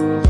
Thank you.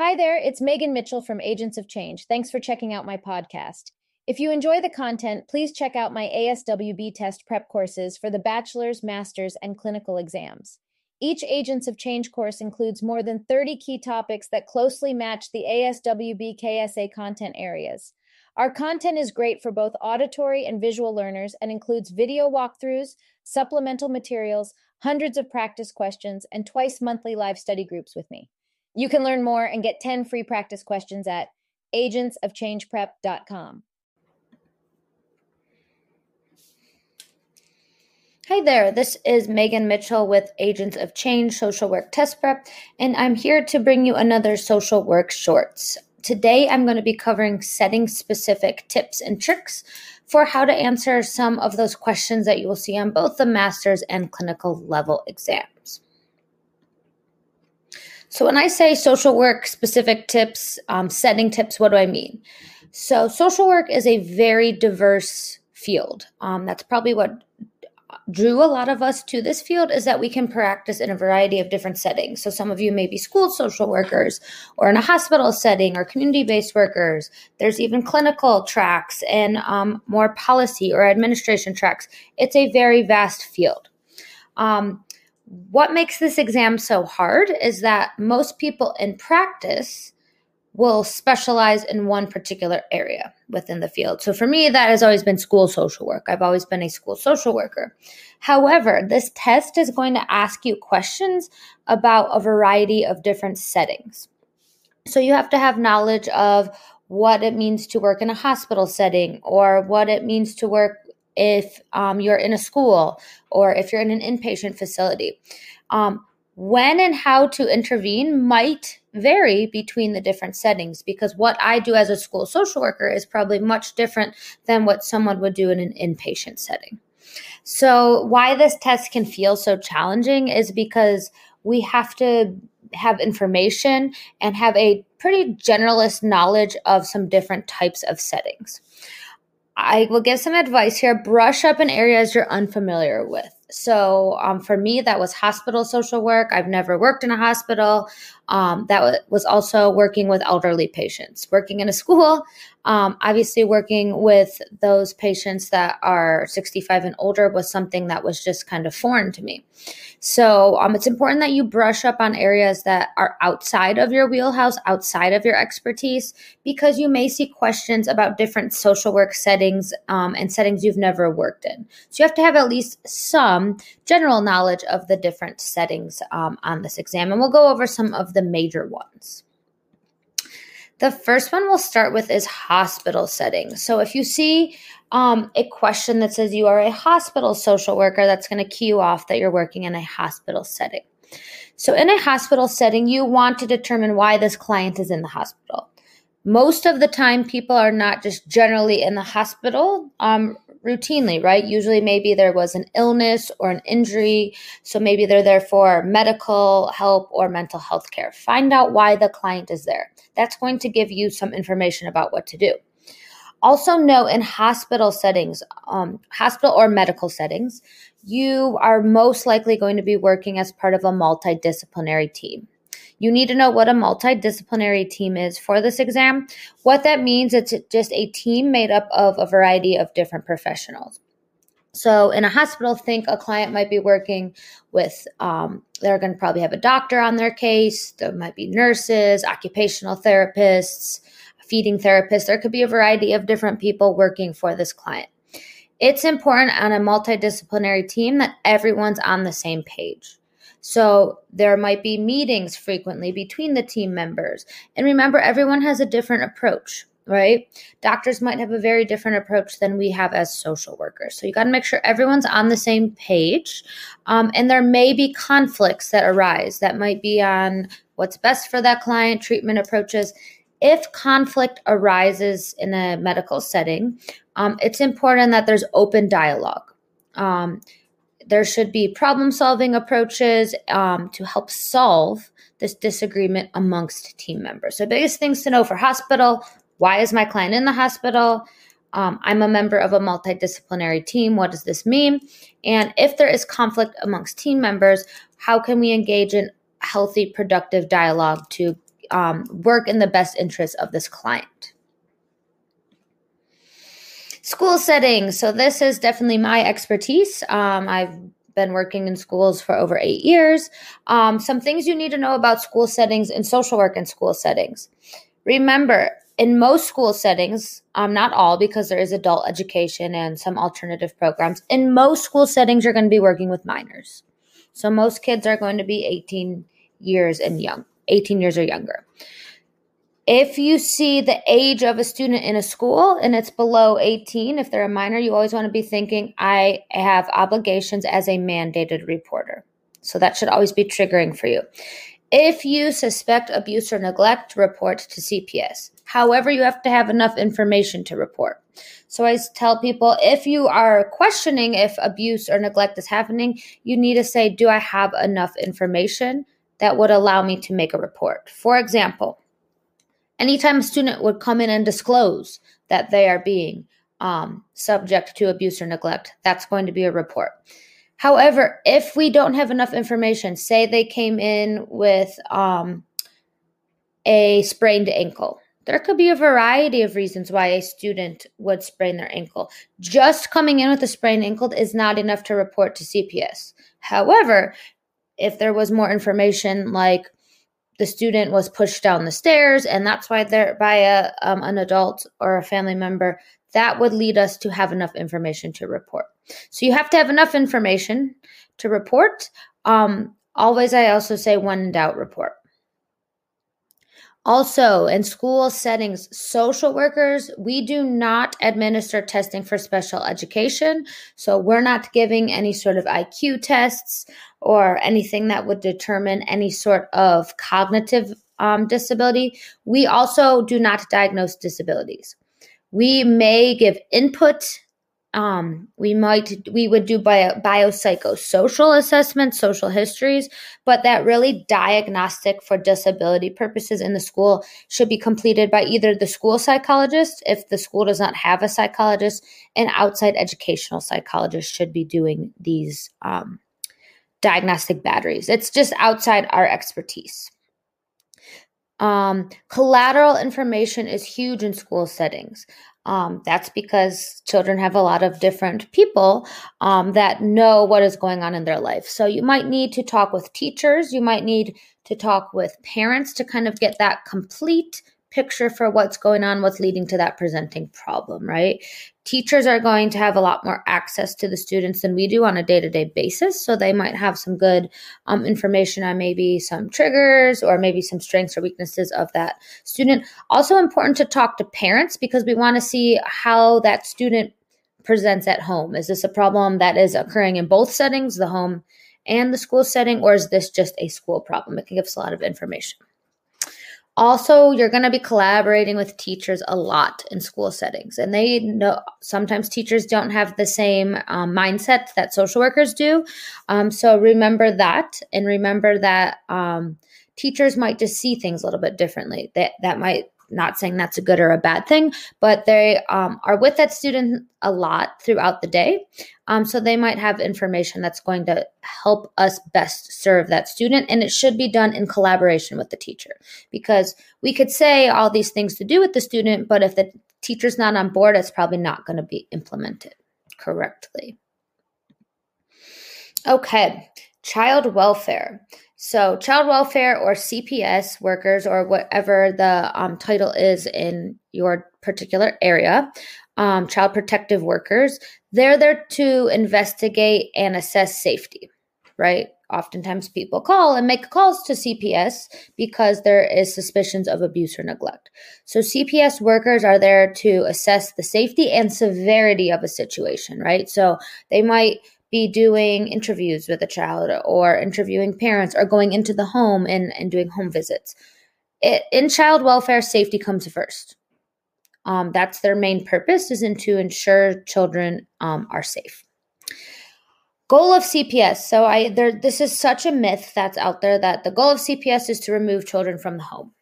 Hi there, it's Megan Mitchell from Agents of Change. Thanks for checking out my podcast. If you enjoy the content, please check out my ASWB test prep courses for the bachelor's, master's, and clinical exams. Each Agents of Change course includes more than 30 key topics that closely match the ASWB KSA content areas. Our content is great for both auditory and visual learners and includes video walkthroughs, supplemental materials, hundreds of practice questions, and twice monthly live study groups with me. You can learn more and get 10 free practice questions at agentsofchangeprep.com. Hi there, this is Megan Mitchell with Agents of Change Social Work Test Prep, and I'm here to bring you another Social Work Shorts. Today, I'm going to be covering setting specific tips and tricks for how to answer some of those questions that you will see on both the master's and clinical level exams. So, when I say social work specific tips, um, setting tips, what do I mean? So, social work is a very diverse field. Um, that's probably what drew a lot of us to this field is that we can practice in a variety of different settings. So, some of you may be school social workers or in a hospital setting or community based workers. There's even clinical tracks and um, more policy or administration tracks. It's a very vast field. Um, what makes this exam so hard is that most people in practice will specialize in one particular area within the field. So for me, that has always been school social work. I've always been a school social worker. However, this test is going to ask you questions about a variety of different settings. So you have to have knowledge of what it means to work in a hospital setting or what it means to work if um, you're in a school or if you're in an inpatient facility. Um, when and how to intervene might vary between the different settings because what I do as a school social worker is probably much different than what someone would do in an inpatient setting. So, why this test can feel so challenging is because we have to have information and have a pretty generalist knowledge of some different types of settings. I will give some advice here. Brush up in areas you're unfamiliar with. So, um, for me, that was hospital social work. I've never worked in a hospital. Um, that was also working with elderly patients. Working in a school, um, obviously, working with those patients that are 65 and older was something that was just kind of foreign to me. So um, it's important that you brush up on areas that are outside of your wheelhouse, outside of your expertise, because you may see questions about different social work settings um, and settings you've never worked in. So you have to have at least some general knowledge of the different settings um, on this exam, and we'll go over some of the major ones. The first one we'll start with is hospital setting. So if you see um, a question that says you are a hospital social worker, that's going to key you off that you're working in a hospital setting. So in a hospital setting, you want to determine why this client is in the hospital. Most of the time, people are not just generally in the hospital um, routinely, right? Usually, maybe there was an illness or an injury. So maybe they're there for medical help or mental health care. Find out why the client is there. That's going to give you some information about what to do. Also, know in hospital settings, um, hospital or medical settings, you are most likely going to be working as part of a multidisciplinary team. You need to know what a multidisciplinary team is for this exam. What that means, it's just a team made up of a variety of different professionals. So, in a hospital, think a client might be working with, um, they're going to probably have a doctor on their case. There might be nurses, occupational therapists, feeding therapists. There could be a variety of different people working for this client. It's important on a multidisciplinary team that everyone's on the same page. So there might be meetings frequently between the team members. And remember, everyone has a different approach. right? Doctors might have a very different approach than we have as social workers. So you got to make sure everyone's on the same page. Um, and there may be conflicts that arise that might be on what's best for that client, treatment approaches. If conflict arises in a medical setting, um, it's important that there's open dialogue. Um, there should be problem solving approaches um, to help solve this disagreement amongst team members. So, biggest things to know for hospital why is my client in the hospital? Um, I'm a member of a multidisciplinary team. What does this mean? And if there is conflict amongst team members, how can we engage in healthy, productive dialogue to um, work in the best interest of this client? School settings. So, this is definitely my expertise. Um, I've been working in schools for over eight years. Um, some things you need to know about school settings and social work in school settings. Remember, in most school settings, um, not all, because there is adult education and some alternative programs, in most school settings, you're going to be working with minors. So most kids are going to be 18 years and young, 18 years or younger. If you see the age of a student in a school and it's below 18, if they're a minor, you always want to be thinking, I have obligations as a mandated reporter. So that should always be triggering for you. If you suspect abuse or neglect, report to CPS. However, you have to have enough information to report. So I tell people if you are questioning if abuse or neglect is happening, you need to say, Do I have enough information that would allow me to make a report? For example, anytime a student would come in and disclose that they are being um, subject to abuse or neglect, that's going to be a report. However, if we don't have enough information, say they came in with um, a sprained ankle, there could be a variety of reasons why a student would sprain their ankle. Just coming in with a sprained ankle is not enough to report to CPS. However, if there was more information like the student was pushed down the stairs and that's why they're by a um, an adult or a family member that would lead us to have enough information to report. So you have to have enough information to report. Um, always i also say when in doubt report also, in school settings, social workers, we do not administer testing for special education. So, we're not giving any sort of IQ tests or anything that would determine any sort of cognitive um, disability. We also do not diagnose disabilities. We may give input um, we might we would do bio, biopsychosocial assessments social histories but that really diagnostic for disability purposes in the school should be completed by either the school psychologist if the school does not have a psychologist and outside educational psychologists should be doing these um, diagnostic batteries it's just outside our expertise um, collateral information is huge in school settings. Um, that's because children have a lot of different people um, that know what is going on in their life. So you might need to talk with teachers, you might need to talk with parents to kind of get that complete picture for what's going on, what's leading to that presenting problem, right? Teachers are going to have a lot more access to the students than we do on a day to day basis. So they might have some good um, information on maybe some triggers or maybe some strengths or weaknesses of that student. Also, important to talk to parents because we want to see how that student presents at home. Is this a problem that is occurring in both settings, the home and the school setting, or is this just a school problem? It can give us a lot of information. Also, you're going to be collaborating with teachers a lot in school settings, and they know sometimes teachers don't have the same um, mindset that social workers do. Um, so remember that, and remember that um, teachers might just see things a little bit differently. That that might not saying that's a good or a bad thing, but they um, are with that student a lot throughout the day. Um, so they might have information that's going to help us best serve that student. And it should be done in collaboration with the teacher because we could say all these things to do with the student, but if the teacher's not on board, it's probably not going to be implemented correctly. Okay, child welfare. So, child welfare or CPS workers, or whatever the um, title is in your particular area, um, child protective workers, they're there to investigate and assess safety, right? oftentimes people call and make calls to CPS because there is suspicions of abuse or neglect. So CPS workers are there to assess the safety and severity of a situation, right? So they might be doing interviews with a child or interviewing parents or going into the home and, and doing home visits. It, in child welfare, safety comes first. Um, that's their main purpose is in to ensure children um, are safe. Goal of CPS. So I there this is such a myth that's out there that the goal of CPS is to remove children from the home.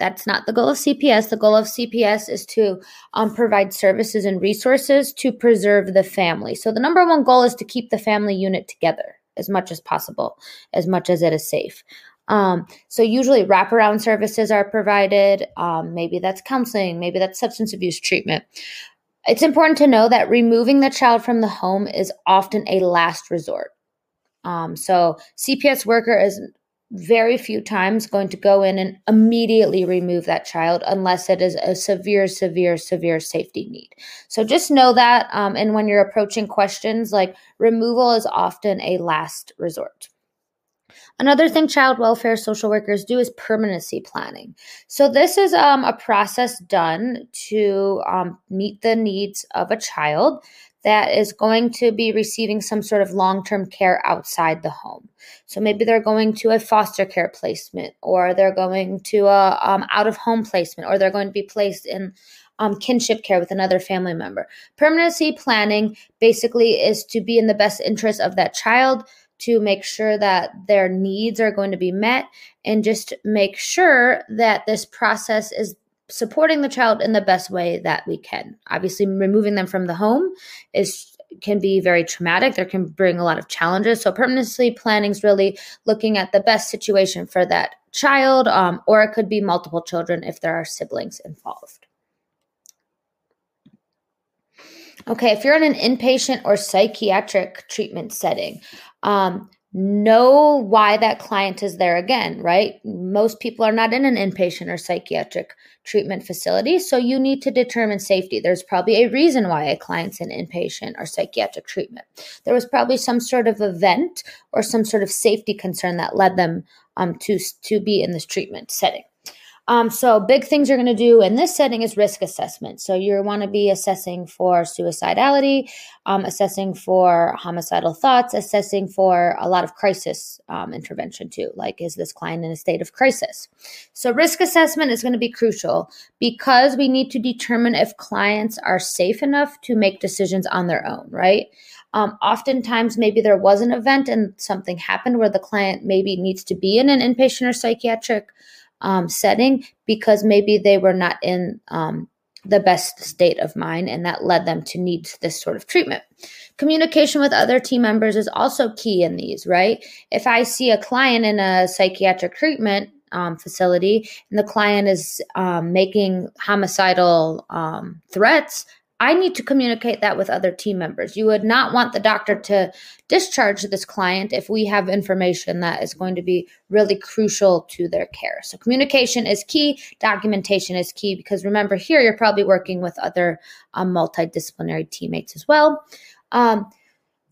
That's not the goal of CPS. The goal of CPS is to um, provide services and resources to preserve the family. So the number one goal is to keep the family unit together as much as possible, as much as it is safe. Um, so usually wraparound services are provided. Um, maybe that's counseling, maybe that's substance abuse treatment. It's important to know that removing the child from the home is often a last resort. Um, so CPS worker is very few times going to go in and immediately remove that child unless it is a severe, severe, severe safety need. So just know that. Um, and when you're approaching questions, like removal is often a last resort. Another thing child welfare social workers do is permanency planning. So, this is um, a process done to um, meet the needs of a child that is going to be receiving some sort of long term care outside the home. So, maybe they're going to a foster care placement, or they're going to a um, out of home placement, or they're going to be placed in um, kinship care with another family member. Permanency planning basically is to be in the best interest of that child to make sure that their needs are going to be met and just make sure that this process is supporting the child in the best way that we can. Obviously, removing them from the home is can be very traumatic. There can bring a lot of challenges. So permanency planning is really looking at the best situation for that child, um, or it could be multiple children if there are siblings involved. Okay, if you're in an inpatient or psychiatric treatment setting, um, know why that client is there again, right? Most people are not in an inpatient or psychiatric treatment facility, so you need to determine safety. There's probably a reason why a client's in inpatient or psychiatric treatment. There was probably some sort of event or some sort of safety concern that led them um, to to be in this treatment setting. Um, so, big things you're going to do in this setting is risk assessment. So, you want to be assessing for suicidality, um, assessing for homicidal thoughts, assessing for a lot of crisis um, intervention too. Like, is this client in a state of crisis? So, risk assessment is going to be crucial because we need to determine if clients are safe enough to make decisions on their own, right? Um, oftentimes, maybe there was an event and something happened where the client maybe needs to be in an inpatient or psychiatric um, setting because maybe they were not in um, the best state of mind and that led them to need this sort of treatment. Communication with other team members is also key in these, right? If I see a client in a psychiatric treatment um, facility and the client is um, making homicidal um, threats, I need to communicate that with other team members. You would not want the doctor to discharge this client if we have information that is going to be really crucial to their care. So, communication is key, documentation is key because remember, here you're probably working with other um, multidisciplinary teammates as well. Um,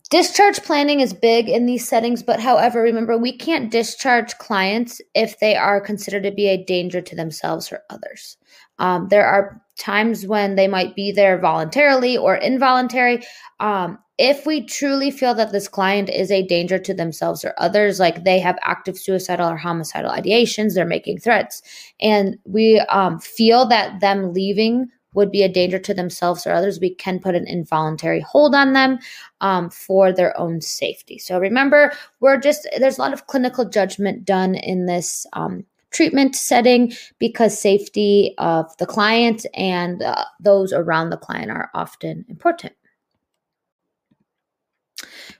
Discharge planning is big in these settings, but however, remember, we can't discharge clients if they are considered to be a danger to themselves or others. Um, there are times when they might be there voluntarily or involuntary. Um, if we truly feel that this client is a danger to themselves or others, like they have active suicidal or homicidal ideations, they're making threats, and we um, feel that them leaving would be a danger to themselves or others, we can put an involuntary hold on them um, for their own safety. So remember, we're just, there's a lot of clinical judgment done in this um, treatment setting because safety of the client and uh, those around the client are often important.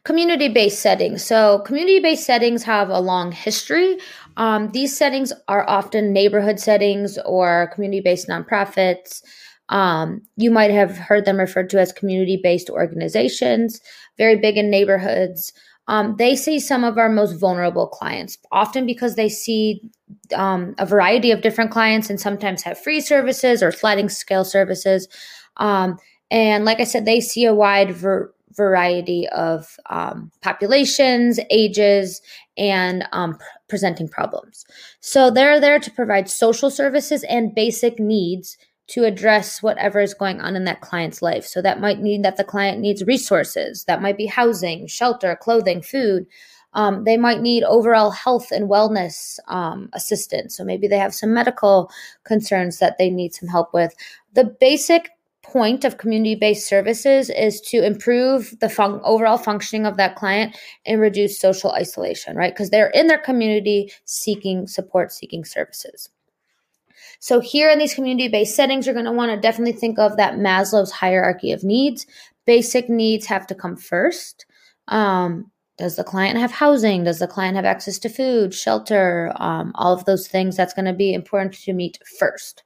Community based settings. So, community based settings have a long history. Um, these settings are often neighborhood settings or community based nonprofits. Um, you might have heard them referred to as community based organizations, very big in neighborhoods. Um, they see some of our most vulnerable clients, often because they see um, a variety of different clients and sometimes have free services or sliding scale services. Um, and like I said, they see a wide ver- variety of um, populations, ages, and um, pr- presenting problems. So they're there to provide social services and basic needs to address whatever is going on in that client's life. So that might mean that the client needs resources, that might be housing, shelter, clothing, food. Um, they might need overall health and wellness um, assistance. So maybe they have some medical concerns that they need some help with. The basic point of community based services is to improve the fun- overall functioning of that client and reduce social isolation, right? Because they're in their community seeking support, seeking services. So, here in these community based settings, you're going to want to definitely think of that Maslow's hierarchy of needs. Basic needs have to come first. Um, does the client have housing? Does the client have access to food, shelter? Um, all of those things that's going to be important to meet first.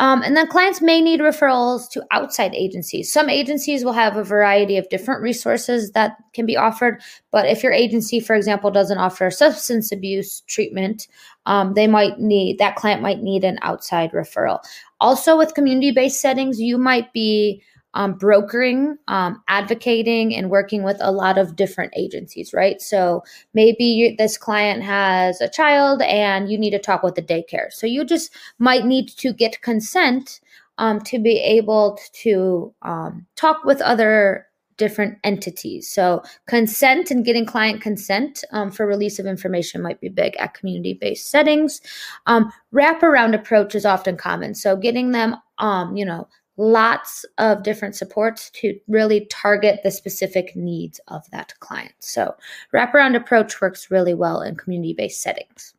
Um, and then clients may need referrals to outside agencies. Some agencies will have a variety of different resources that can be offered. But if your agency, for example, doesn't offer substance abuse treatment, um, they might need that client might need an outside referral. Also, with community based settings, you might be um, brokering, um, advocating, and working with a lot of different agencies, right? So maybe you, this client has a child and you need to talk with the daycare. So you just might need to get consent um, to be able to um, talk with other different entities. So consent and getting client consent um, for release of information might be big at community-based settings. Um, wraparound approach is often common. So getting them, um, you know, lots of different supports to really target the specific needs of that client. So, wraparound approach works really well in community based settings.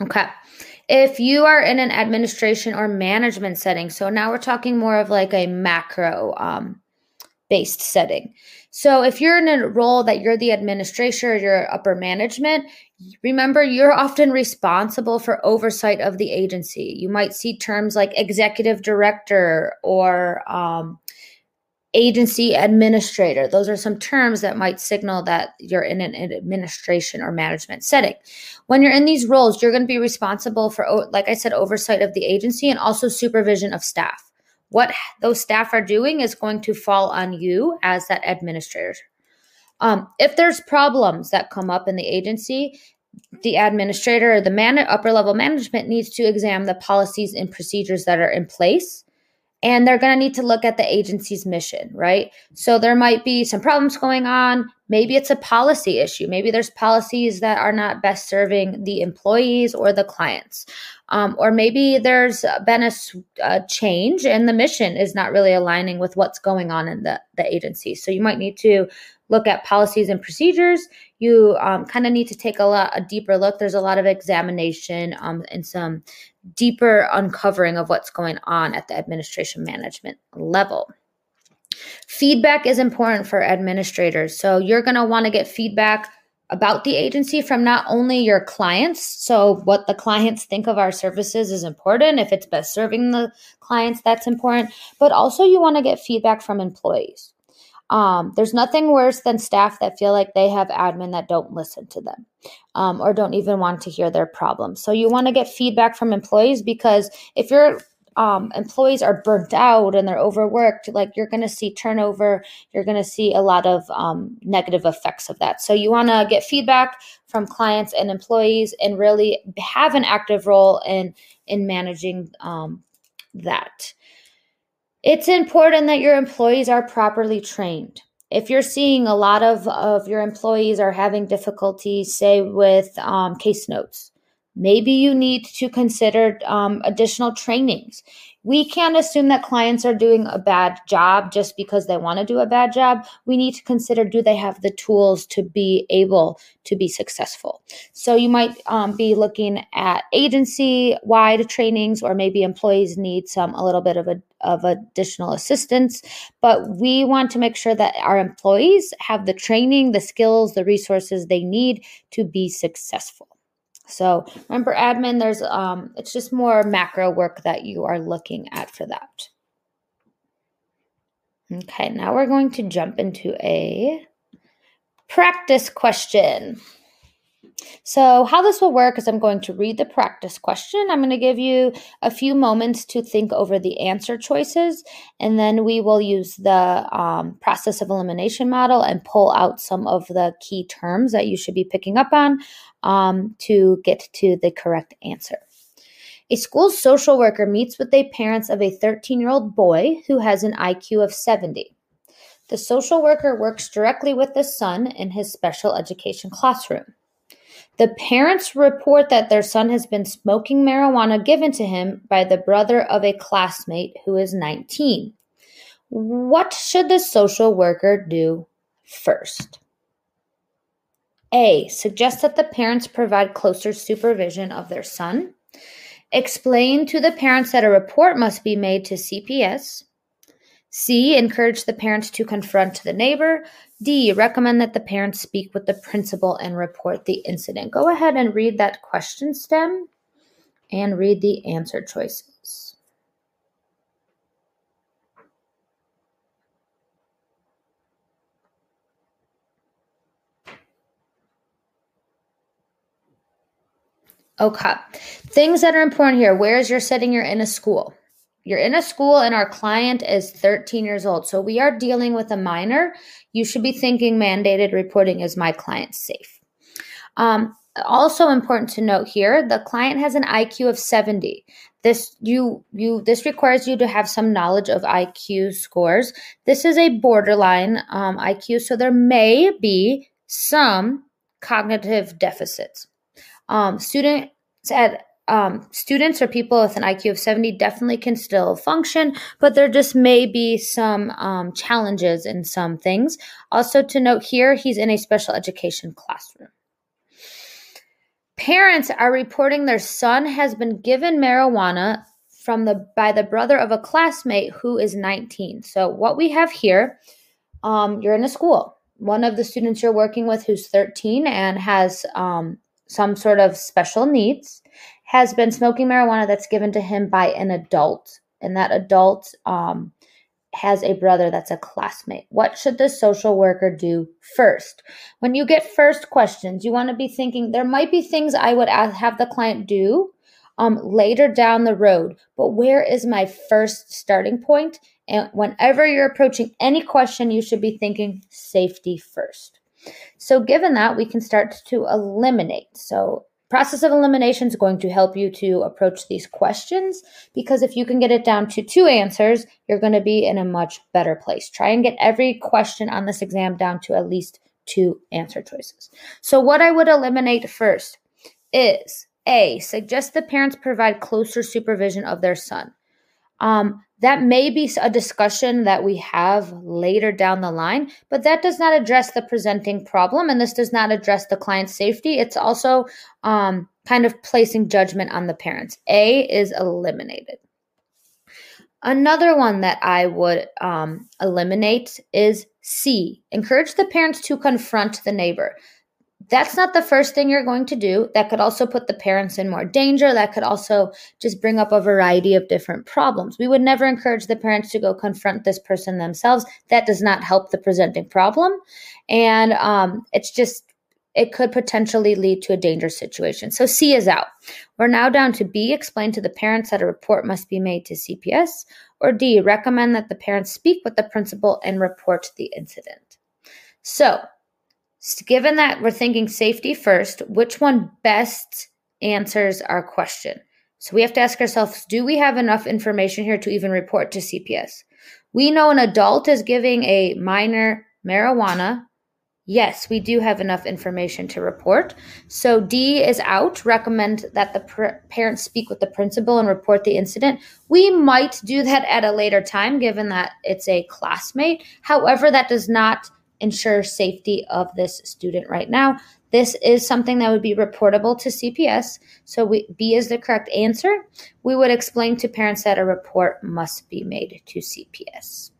Okay. If you are in an administration or management setting, so now we're talking more of like a macro um, based setting. So if you're in a role that you're the administrator, you're upper management, remember you're often responsible for oversight of the agency. You might see terms like executive director or um, agency administrator. Those are some terms that might signal that you're in an administration or management setting. When you're in these roles, you're going to be responsible for, like I said, oversight of the agency and also supervision of staff what those staff are doing is going to fall on you as that administrator. Um, if there's problems that come up in the agency, the administrator or the man- upper level management needs to examine the policies and procedures that are in place and they're going to need to look at the agency's mission, right? So there might be some problems going on. Maybe it's a policy issue. Maybe there's policies that are not best serving the employees or the clients. Um, or maybe there's been a, a, change and the mission is not really aligning with what's going on in the, the agency. So you might need to look at policies and procedures. You um, kind of need to take a lot a deeper look. There's a lot of examination um, and some deeper uncovering of what's going on at the administration management level. Feedback is important for administrators. So you're going to want to get feedback about the agency from not only your clients, so what the clients think of our services is important. If it's best serving the clients, that's important. But also, you want to get feedback from employees. Um, there's nothing worse than staff that feel like they have admin that don't listen to them um, or don't even want to hear their problems. So you want to get feedback from employees because if your um, employees are burnt out and they're overworked, like you're going to see turnover, you're going to see a lot of um, negative effects of that. So you want to get feedback from clients and employees and really have an active role in in managing um, that. It's important that your employees are properly trained. If you're seeing a lot of, of your employees are having difficulty, say, with um, case notes, maybe you need to consider um, additional trainings we can't assume that clients are doing a bad job just because they want to do a bad job. We need to consider do they have the tools to be able to be successful? So you might um, be looking at agency wide trainings, or maybe employees need some a little bit of a of additional assistance. But we want to make sure that our employees have the training, the skills, the resources they need to be successful. So remember admin, there's um it's just more macro work that you are looking at for that. Okay, now we're going to jump into a practice question. So, how this will work is I'm going to read the practice question. I'm going to give you a few moments to think over the answer choices, and then we will use the um, process of elimination model and pull out some of the key terms that you should be picking up on um, to get to the correct answer. A school social worker meets with the parents of a 13 year old boy who has an IQ of 70. The social worker works directly with the son in his special education classroom. The parents report that their son has been smoking marijuana given to him by the brother of a classmate who is 19. What should the social worker do first? A. Suggest that the parents provide closer supervision of their son. Explain to the parents that a report must be made to CPS. C. Encourage the parents to confront the neighbor. D. Recommend that the parents speak with the principal and report the incident. Go ahead and read that question stem and read the answer choices. Okay. Things that are important here. Where is your setting? You're in a school. You're in a school and our client is 13 years old. So we are dealing with a minor. You should be thinking mandated reporting is my client safe. Um, also important to note here, the client has an IQ of 70. This you you this requires you to have some knowledge of IQ scores. This is a borderline um, IQ, so there may be some cognitive deficits. Um, students at um, students or people with an IQ of 70 definitely can still function, but there just may be some um, challenges in some things. Also, to note here, he's in a special education classroom. Parents are reporting their son has been given marijuana from the by the brother of a classmate who is 19. So what we have here, um, you're in a school. One of the students you're working with who's 13 and has um, some sort of special needs has been smoking marijuana that's given to him by an adult, and that adult um, has a brother that's a classmate. What should the social worker do first? When you get first questions, you want to be thinking there might be things I would have the client do um, later down the road, but where is my first starting point? And whenever you're approaching any question, you should be thinking safety first. So, given that, we can start to eliminate. So, Process of elimination is going to help you to approach these questions because if you can get it down to two answers, you're going to be in a much better place. Try and get every question on this exam down to at least two answer choices. So, what I would eliminate first is A, suggest the parents provide closer supervision of their son. Um, that may be a discussion that we have later down the line, but that does not address the presenting problem, and this does not address the client's safety. It's also um, kind of placing judgment on the parents. A is eliminated. Another one that I would um, eliminate is C. Encourage the parents to confront the neighbor that's not the first thing you're going to do. That could also put the parents in more danger. That could also just bring up a variety of different problems. We would never encourage the parents to go confront this person themselves. That does not help the presenting problem. And um, it's just, it could potentially lead to a dangerous situation. So C is out. We're now down to B, explain to the parents that a report must be made to CPS, or D, recommend that the parents speak with the principal and report the incident. So given that we're thinking safety first, which one best answers our question? So we have to ask ourselves do we have enough information here to even report to CPS? We know an adult is giving a minor marijuana. Yes, we do have enough information to report. So D is out. Recommend that the pr- parents speak with the principal and report the incident. We might do that at a later time given that it's a classmate. However, that does not ensure safety of this student right now. This is something that would be reportable to CPS. So we, B is the correct answer. We would explain to parents that a report must be made to CPS.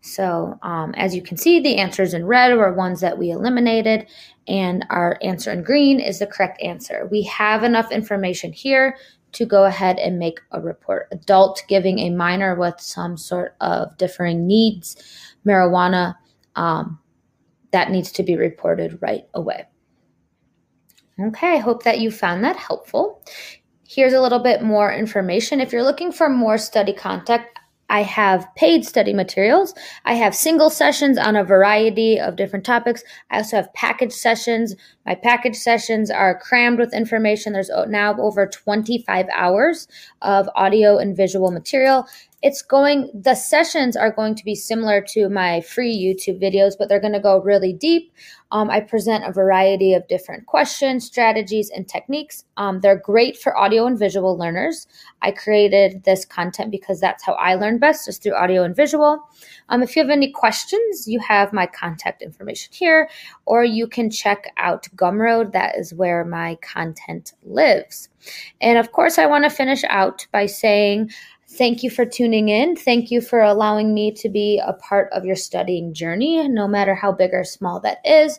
So um, as you can see, the answers in red were ones that we eliminated, and our answer in green is the correct answer. We have enough information here to go ahead and make a report. Adult giving a minor with some sort of differing needs, marijuana um, that needs to be reported right away. Okay, I hope that you found that helpful. Here's a little bit more information. If you're looking for more study content, I have paid study materials. I have single sessions on a variety of different topics. I also have package sessions. My package sessions are crammed with information. There's now over 25 hours of audio and visual material it's going the sessions are going to be similar to my free youtube videos but they're going to go really deep. Um, i present a variety of different questions strategies and techniques. Um, they're great for audio and visual learners. I created this content because that's how i learn best is through audio and visual. Um, if you have any questions you have my contact information here or you can check out gumroad. That is where my content lives. And of course i want to finish out by saying Thank you for tuning in. Thank you for allowing me to be a part of your studying journey, no matter how big or small that is.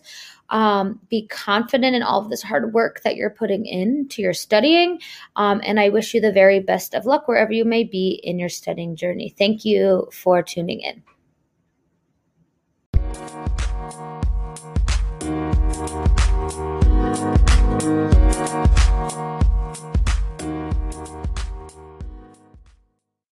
Um, be confident in all of this hard work that you're putting into your studying. Um, and I wish you the very best of luck wherever you may be in your studying journey. Thank you for tuning in.